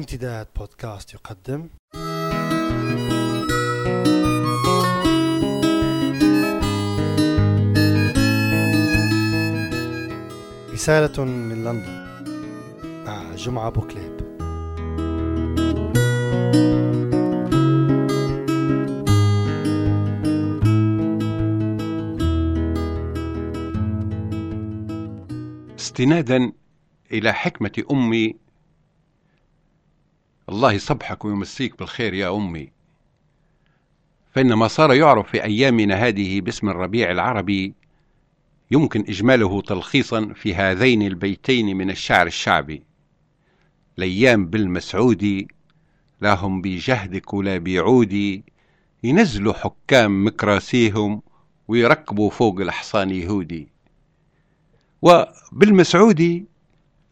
امتداد بودكاست يقدم. رسالة من لندن. مع جمعة بوكليب استنادا إلى حكمة أمي الله يصبحك ويمسيك بالخير يا أمي. فإن ما صار يعرف في أيامنا هذه باسم الربيع العربي يمكن إجماله تلخيصا في هذين البيتين من الشعر الشعبي. الأيام بالمسعودي لا هم بجهدك ولا بعودي ينزلوا حكام مكراسيهم ويركبوا فوق الحصان يهودي. وبالمسعودي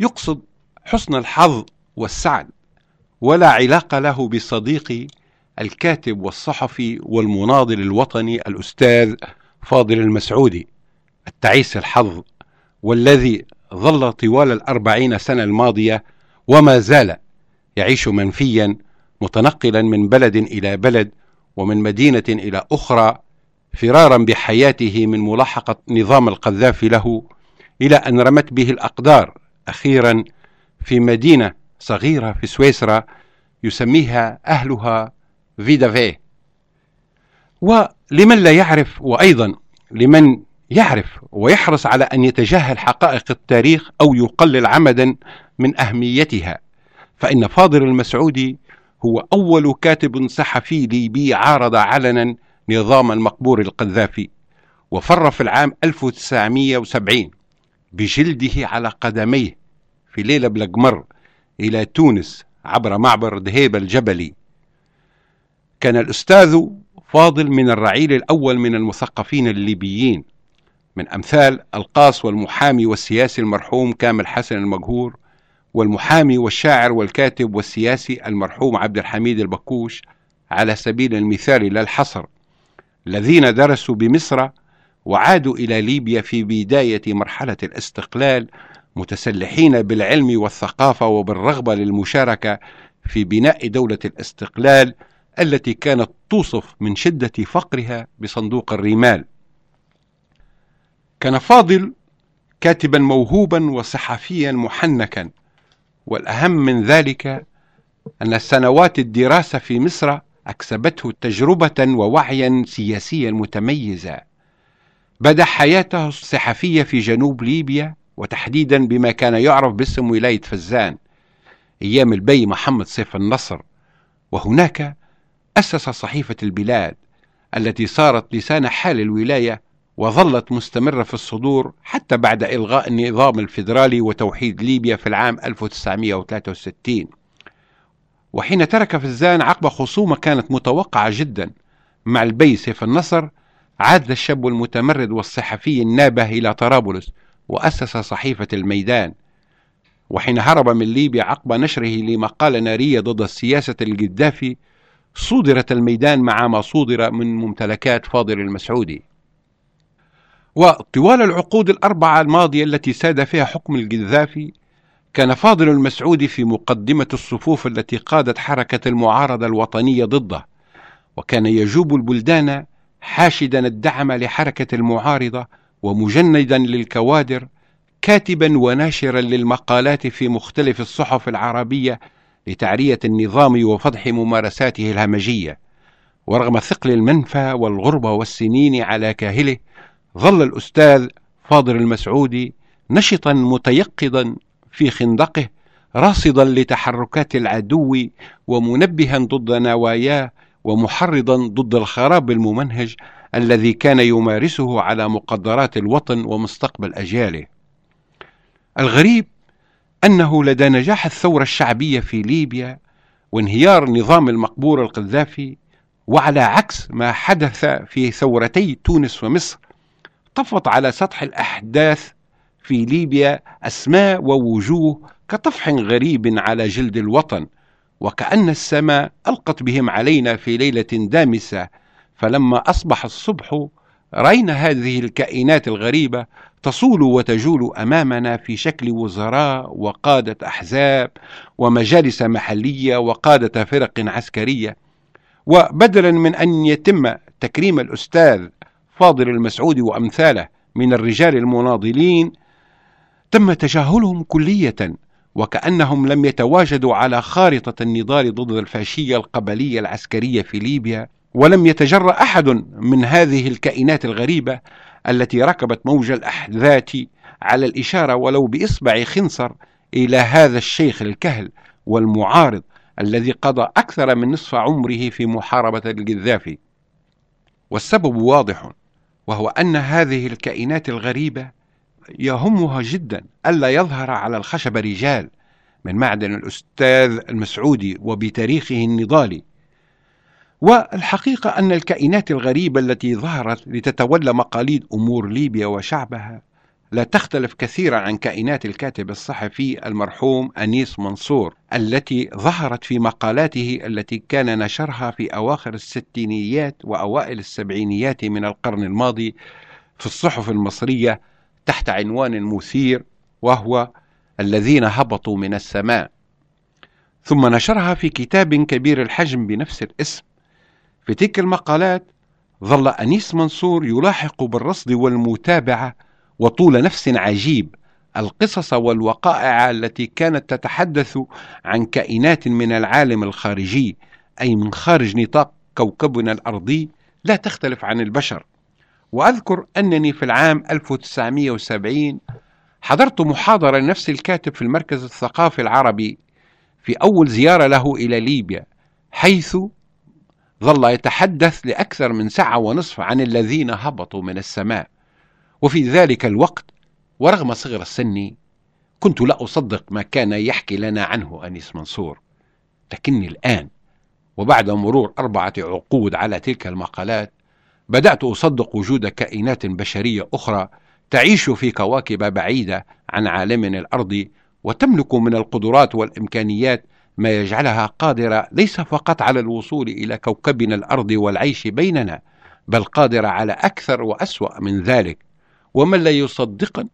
يقصد حسن الحظ والسعد. ولا علاقة له بصديقي الكاتب والصحفي والمناضل الوطني الأستاذ فاضل المسعودي التعيس الحظ والذي ظل طوال الأربعين سنة الماضية وما زال يعيش منفيا متنقلا من بلد إلى بلد ومن مدينة إلى أخرى فرارا بحياته من ملاحقة نظام القذافي له إلى أن رمت به الأقدار أخيرا في مدينة صغيرة في سويسرا يسميها أهلها فيدافي ولمن لا يعرف وأيضا لمن يعرف ويحرص على أن يتجاهل حقائق التاريخ أو يقلل عمدا من أهميتها فإن فاضل المسعودي هو أول كاتب صحفي ليبي عارض علنا نظام المقبور القذافي وفر في العام 1970 بجلده على قدميه في ليلة بلقمر إلى تونس عبر معبر دهيبة الجبلي. كان الأستاذ فاضل من الرعيل الأول من المثقفين الليبيين. من أمثال القاص والمحامي والسياسي المرحوم كامل حسن المجهور والمحامي والشاعر والكاتب والسياسي المرحوم عبد الحميد البكوش على سبيل المثال لا الحصر الذين درسوا بمصر وعادوا إلى ليبيا في بداية مرحلة الاستقلال متسلحين بالعلم والثقافة وبالرغبة للمشاركة في بناء دولة الاستقلال التي كانت توصف من شدة فقرها بصندوق الرمال. كان فاضل كاتبا موهوبا وصحفيا محنكا والأهم من ذلك أن سنوات الدراسة في مصر أكسبته تجربة ووعيا سياسيا متميزا بدأ حياته الصحفية في جنوب ليبيا وتحديدا بما كان يعرف باسم ولاية فزان أيام البي محمد سيف النصر وهناك أسس صحيفة البلاد التي صارت لسان حال الولاية وظلت مستمرة في الصدور حتى بعد إلغاء النظام الفيدرالي وتوحيد ليبيا في العام 1963 وحين ترك فزان عقب خصومة كانت متوقعة جدا مع البي سيف النصر عاد الشاب المتمرد والصحفي النابه إلى طرابلس وأسس صحيفة الميدان. وحين هرب من ليبيا عقب نشره لمقالة نارية ضد السياسة القذافي صودرت الميدان مع ما صودر من ممتلكات فاضل المسعودي. وطوال العقود الأربعة الماضية التي ساد فيها حكم القذافي كان فاضل المسعودي في مقدمة الصفوف التي قادت حركة المعارضة الوطنية ضده. وكان يجوب البلدان حاشدا الدعم لحركة المعارضة ومجندا للكوادر كاتبا وناشرا للمقالات في مختلف الصحف العربية لتعرية النظام وفضح ممارساته الهمجية. ورغم ثقل المنفى والغربة والسنين على كاهله ظل الأستاذ فاضل المسعودي نشطا متيقظا في خندقه راصدا لتحركات العدو ومنبها ضد نواياه ومحرضا ضد الخراب الممنهج الذي كان يمارسه على مقدرات الوطن ومستقبل أجياله. الغريب أنه لدى نجاح الثورة الشعبية في ليبيا وانهيار نظام المقبور القذافي وعلى عكس ما حدث في ثورتي تونس ومصر طفت على سطح الأحداث في ليبيا أسماء ووجوه كطفح غريب على جلد الوطن وكأن السماء ألقت بهم علينا في ليلة دامسة فلما أصبح الصبح رأينا هذه الكائنات الغريبة تصول وتجول أمامنا في شكل وزراء وقادة أحزاب ومجالس محلية وقادة فرق عسكرية. وبدلا من أن يتم تكريم الأستاذ فاضل المسعودي وأمثاله من الرجال المناضلين تم تجاهلهم كلية. وكأنهم لم يتواجدوا على خارطة النضال ضد الفاشية القبلية العسكرية في ليبيا ولم يتجرأ أحد من هذه الكائنات الغريبة التي ركبت موج الأحداث على الإشارة ولو بإصبع خنصر إلى هذا الشيخ الكهل والمعارض الذي قضى أكثر من نصف عمره في محاربة القذافي والسبب واضح وهو أن هذه الكائنات الغريبة يهمها جدا ألا يظهر على الخشب رجال من معدن الأستاذ المسعودي وبتاريخه النضالي. والحقيقة أن الكائنات الغريبة التي ظهرت لتتولى مقاليد أمور ليبيا وشعبها لا تختلف كثيرا عن كائنات الكاتب الصحفي المرحوم أنيس منصور التي ظهرت في مقالاته التي كان نشرها في أواخر الستينيات وأوائل السبعينيات من القرن الماضي في الصحف المصرية تحت عنوان مثير وهو الذين هبطوا من السماء. ثم نشرها في كتاب كبير الحجم بنفس الاسم. في تلك المقالات ظل أنيس منصور يلاحق بالرصد والمتابعة وطول نفس عجيب القصص والوقائع التي كانت تتحدث عن كائنات من العالم الخارجي أي من خارج نطاق كوكبنا الأرضي لا تختلف عن البشر. وأذكر أنني في العام 1970 حضرت محاضرة لنفس الكاتب في المركز الثقافي العربي في أول زيارة له إلى ليبيا حيث ظل يتحدث لأكثر من ساعة ونصف عن الذين هبطوا من السماء. وفي ذلك الوقت ورغم صغر سني كنت لا أصدق ما كان يحكي لنا عنه أنيس منصور. لكني الآن وبعد مرور أربعة عقود على تلك المقالات بدأت أصدق وجود كائنات بشرية أخرى تعيش في كواكب بعيدة عن عالمنا الأرضي وتملك من القدرات والإمكانيات ما يجعلها قادرة ليس فقط على الوصول إلى كوكبنا الأرض والعيش بيننا بل قادرة على أكثر وأسوأ من ذلك. ومن لا يصدق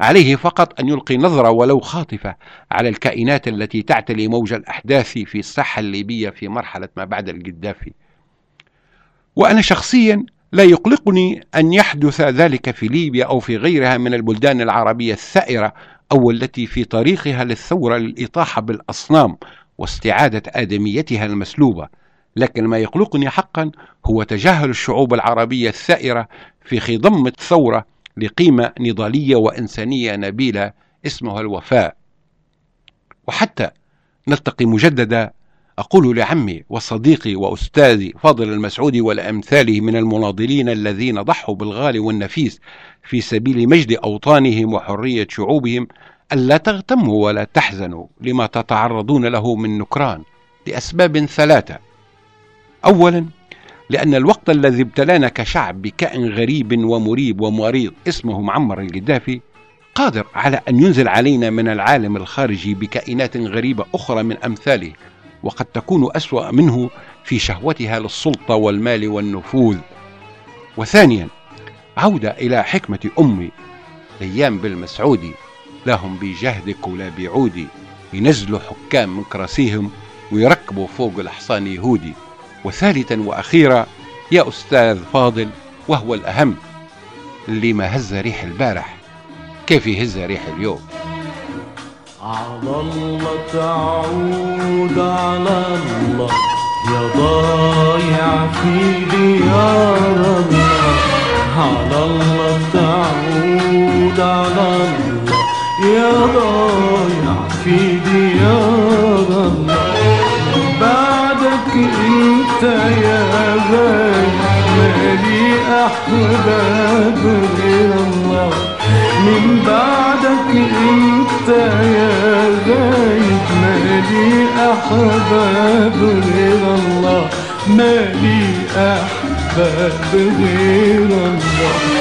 عليه فقط أن يلقي نظرة ولو خاطفة على الكائنات التي تعتلي موج الأحداث في الساحة الليبية في مرحلة ما بعد القذافي. وأنا شخصيا لا يقلقني أن يحدث ذلك في ليبيا أو في غيرها من البلدان العربية الثائرة أو التي في طريقها للثورة للإطاحة بالأصنام واستعادة آدميتها المسلوبة. لكن ما يقلقني حقا هو تجاهل الشعوب العربية الثائرة في خضم الثورة لقيمة نضالية وإنسانية نبيلة اسمها الوفاء. وحتى نلتقي مجددا أقول لعمي وصديقي وأستاذي فاضل المسعودي ولأمثاله من المناضلين الذين ضحوا بالغالي والنفيس في سبيل مجد أوطانهم وحرية شعوبهم ألا تغتموا ولا تحزنوا لما تتعرضون له من نكران لأسباب ثلاثة. أولا لأن الوقت الذي ابتلانا كشعب بكائن غريب ومريب ومريض اسمه معمر القذافي قادر على أن ينزل علينا من العالم الخارجي بكائنات غريبة أخرى من أمثاله. وقد تكون أسوأ منه في شهوتها للسلطة والمال والنفوذ. وثانيا عودة إلى حكمة أمي ليام بالمسعودي لهم بجهدك ولا بعودي ينزلوا حكام من كراسيهم ويركبوا فوق الحصان يهودي وثالثا وأخيرا يا أستاذ فاضل وهو الأهم اللي ما هز ريح البارح. كيف يهز ريح اليوم؟ على الله تعود على الله يا ضايع في ديار الله على الله تعود على الله يا ضايع في ديار الله بعدك أنت يا غالي مالي أحباب غير الله. من بعدك إنت يا غايب مالي أحباب غير الله مالي أحباب غير الله.